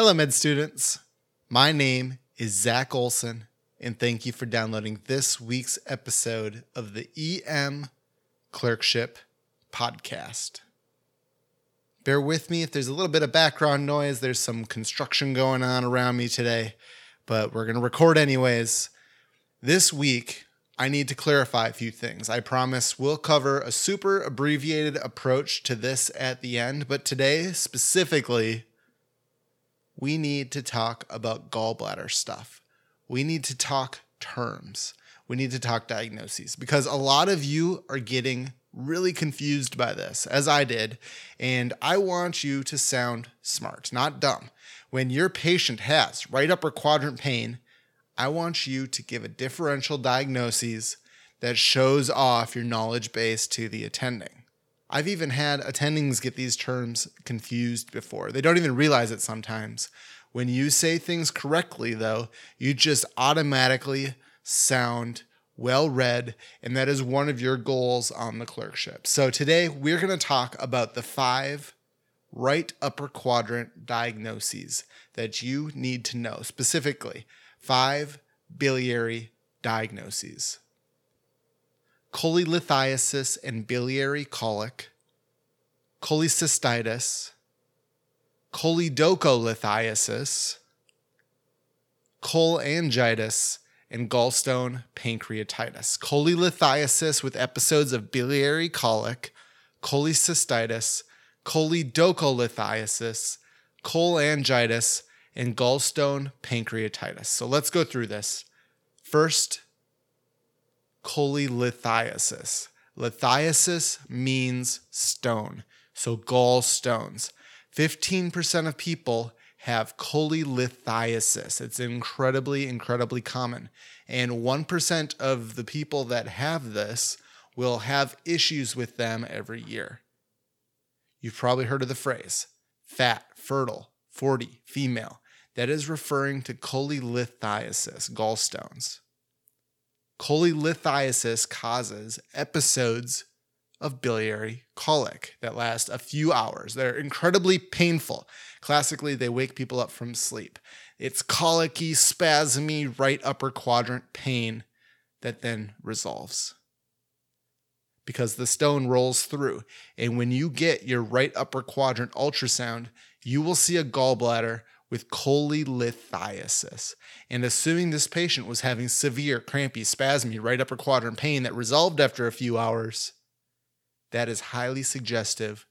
Hello, med students. My name is Zach Olson, and thank you for downloading this week's episode of the EM Clerkship Podcast. Bear with me if there's a little bit of background noise. There's some construction going on around me today, but we're going to record anyways. This week, I need to clarify a few things. I promise we'll cover a super abbreviated approach to this at the end, but today specifically, we need to talk about gallbladder stuff. We need to talk terms. We need to talk diagnoses because a lot of you are getting really confused by this, as I did, and I want you to sound smart, not dumb. When your patient has right upper quadrant pain, I want you to give a differential diagnosis that shows off your knowledge base to the attending. I've even had attendings get these terms confused before. They don't even realize it sometimes. When you say things correctly, though, you just automatically sound well read, and that is one of your goals on the clerkship. So today we're going to talk about the five right upper quadrant diagnoses that you need to know specifically five biliary diagnoses cholelithiasis and biliary colic, cholecystitis, choledocholithiasis, cholangitis, and gallstone pancreatitis. Cholelithiasis with episodes of biliary colic, cholecystitis, choledocholithiasis, cholangitis, and gallstone pancreatitis. So let's go through this. First, cholelithiasis. Lithiasis means stone, so gallstones. 15% of people have cholelithiasis. It's incredibly, incredibly common. And 1% of the people that have this will have issues with them every year. You've probably heard of the phrase fat, fertile, 40, female. That is referring to cholelithiasis, gallstones. Cholelithiasis causes episodes of biliary colic that last a few hours. They're incredibly painful. Classically, they wake people up from sleep. It's colicky, spasmy, right upper quadrant pain that then resolves because the stone rolls through. And when you get your right upper quadrant ultrasound, you will see a gallbladder with cholelithiasis. And assuming this patient was having severe crampy, spasmy right upper quadrant pain that resolved after a few hours, that is highly suggestive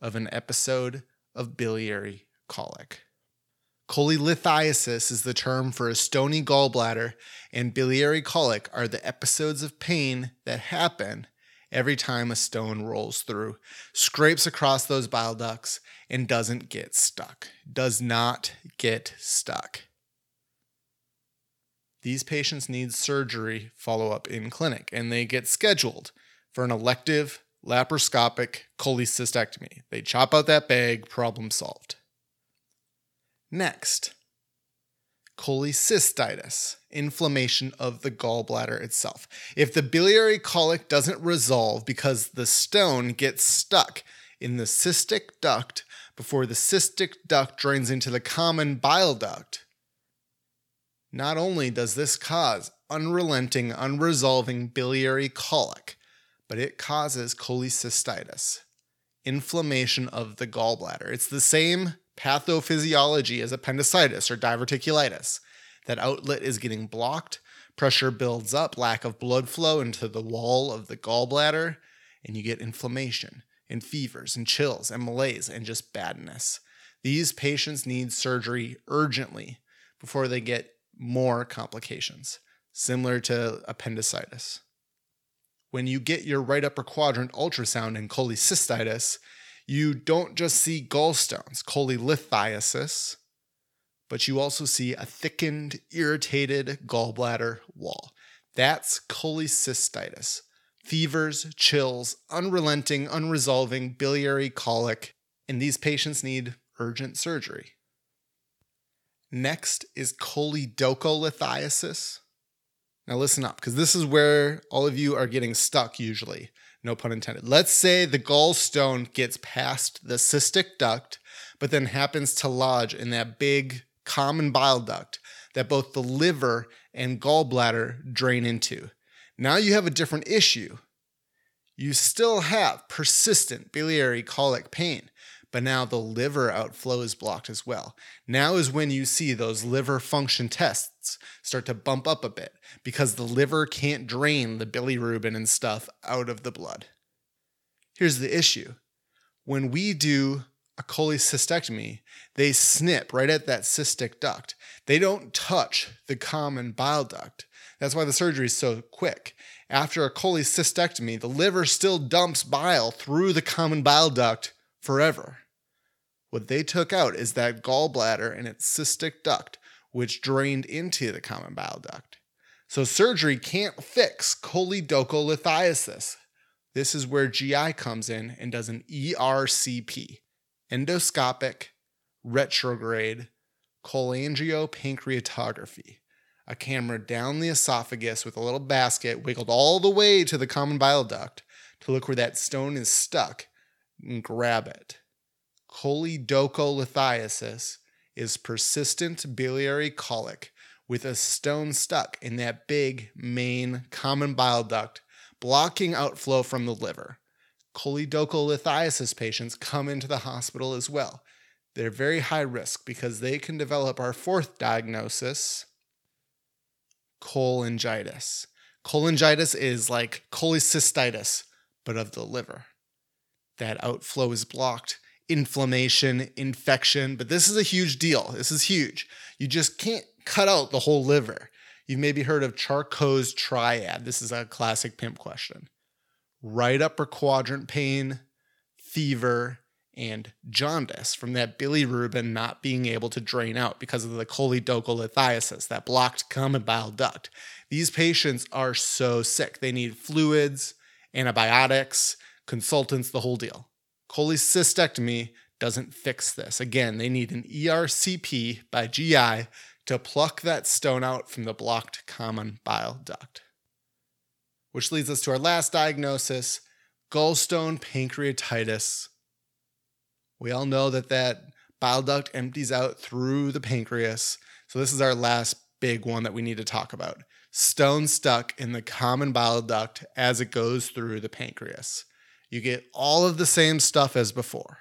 of an episode of biliary colic. Cholelithiasis is the term for a stony gallbladder, and biliary colic are the episodes of pain that happen every time a stone rolls through, scrapes across those bile ducts, and doesn't get stuck. Does not get stuck. These patients need surgery follow up in clinic, and they get scheduled for an elective laparoscopic cholecystectomy. They chop out that bag, problem solved. Next, cholecystitis, inflammation of the gallbladder itself. If the biliary colic doesn't resolve because the stone gets stuck in the cystic duct before the cystic duct drains into the common bile duct, not only does this cause unrelenting, unresolving biliary colic, but it causes cholecystitis, inflammation of the gallbladder. It's the same pathophysiology as appendicitis or diverticulitis. That outlet is getting blocked, pressure builds up, lack of blood flow into the wall of the gallbladder, and you get inflammation and fevers and chills and malaise and just badness. These patients need surgery urgently before they get more complications, similar to appendicitis. When you get your right upper quadrant ultrasound and cholecystitis, you don't just see gallstones, cholelithiasis, but you also see a thickened, irritated gallbladder wall. That's cholecystitis. Fevers, chills, unrelenting, unresolving biliary colic, and these patients need urgent surgery. Next is choledocholithiasis. Now listen up, because this is where all of you are getting stuck usually no pun intended. Let's say the gallstone gets past the cystic duct, but then happens to lodge in that big common bile duct that both the liver and gallbladder drain into. Now you have a different issue. You still have persistent biliary colic pain, but now the liver outflow is blocked as well. Now is when you see those liver function tests start to bump up a bit because the liver can't drain the bilirubin and stuff out of the blood. Here's the issue when we do a cholecystectomy, they snip right at that cystic duct. They don't touch the common bile duct. That's why the surgery is so quick. After a cholecystectomy, the liver still dumps bile through the common bile duct forever. What they took out is that gallbladder and its cystic duct, which drained into the common bile duct. So surgery can't fix choledocholithiasis. This is where GI comes in and does an ERCP, endoscopic retrograde cholangiopancreatography. A camera down the esophagus with a little basket wiggled all the way to the common bile duct to look where that stone is stuck and grab it. Choledocholithiasis is persistent biliary colic with a stone stuck in that big main common bile duct, blocking outflow from the liver. Choledocholithiasis patients come into the hospital as well. They're very high risk because they can develop our fourth diagnosis cholangitis. Cholangitis is like cholecystitis, but of the liver. That outflow is blocked inflammation, infection, but this is a huge deal. This is huge. You just can't cut out the whole liver. You've maybe heard of Charcot's triad. This is a classic pimp question. Right upper quadrant pain, fever, and jaundice from that bilirubin not being able to drain out because of the choledocholithiasis, that blocked common bile duct. These patients are so sick. They need fluids, antibiotics, consultants, the whole deal. Cholecystectomy doesn't fix this. Again, they need an ERCP by GI to pluck that stone out from the blocked common bile duct. Which leads us to our last diagnosis gallstone pancreatitis. We all know that that bile duct empties out through the pancreas. So, this is our last big one that we need to talk about. Stone stuck in the common bile duct as it goes through the pancreas. You get all of the same stuff as before.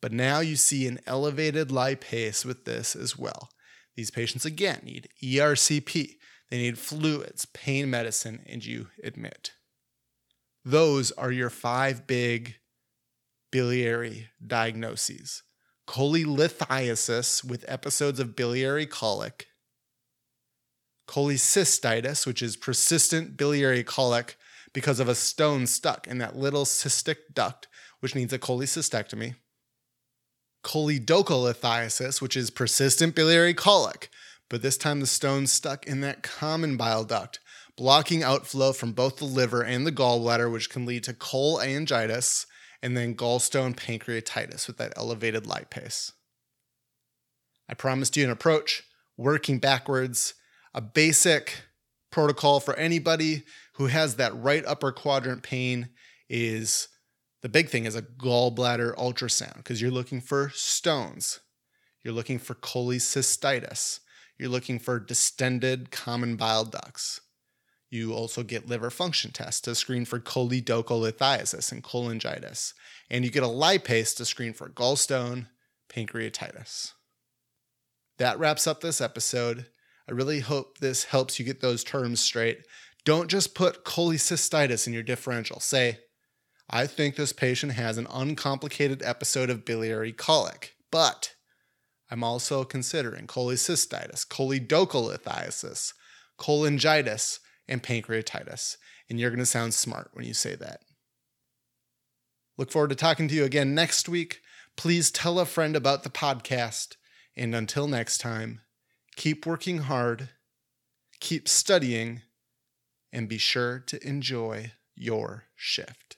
But now you see an elevated lipase with this as well. These patients again need ERCP, they need fluids, pain medicine, and you admit. Those are your five big biliary diagnoses cholelithiasis with episodes of biliary colic, cholecystitis, which is persistent biliary colic because of a stone stuck in that little cystic duct, which needs a cholecystectomy. Choledocholithiasis, which is persistent biliary colic, but this time the stone stuck in that common bile duct, blocking outflow from both the liver and the gallbladder, which can lead to cholangitis, and then gallstone pancreatitis with that elevated lipase. I promised you an approach, working backwards, a basic protocol for anybody who has that right upper quadrant pain is the big thing is a gallbladder ultrasound because you're looking for stones. You're looking for cholecystitis. You're looking for distended common bile ducts. You also get liver function tests to screen for choledocholithiasis and cholangitis. And you get a lipase to screen for gallstone, pancreatitis. That wraps up this episode. I really hope this helps you get those terms straight. Don't just put cholecystitis in your differential. Say, I think this patient has an uncomplicated episode of biliary colic, but I'm also considering cholecystitis, choledocholithiasis, cholangitis, and pancreatitis. And you're going to sound smart when you say that. Look forward to talking to you again next week. Please tell a friend about the podcast. And until next time, keep working hard, keep studying and be sure to enjoy your shift.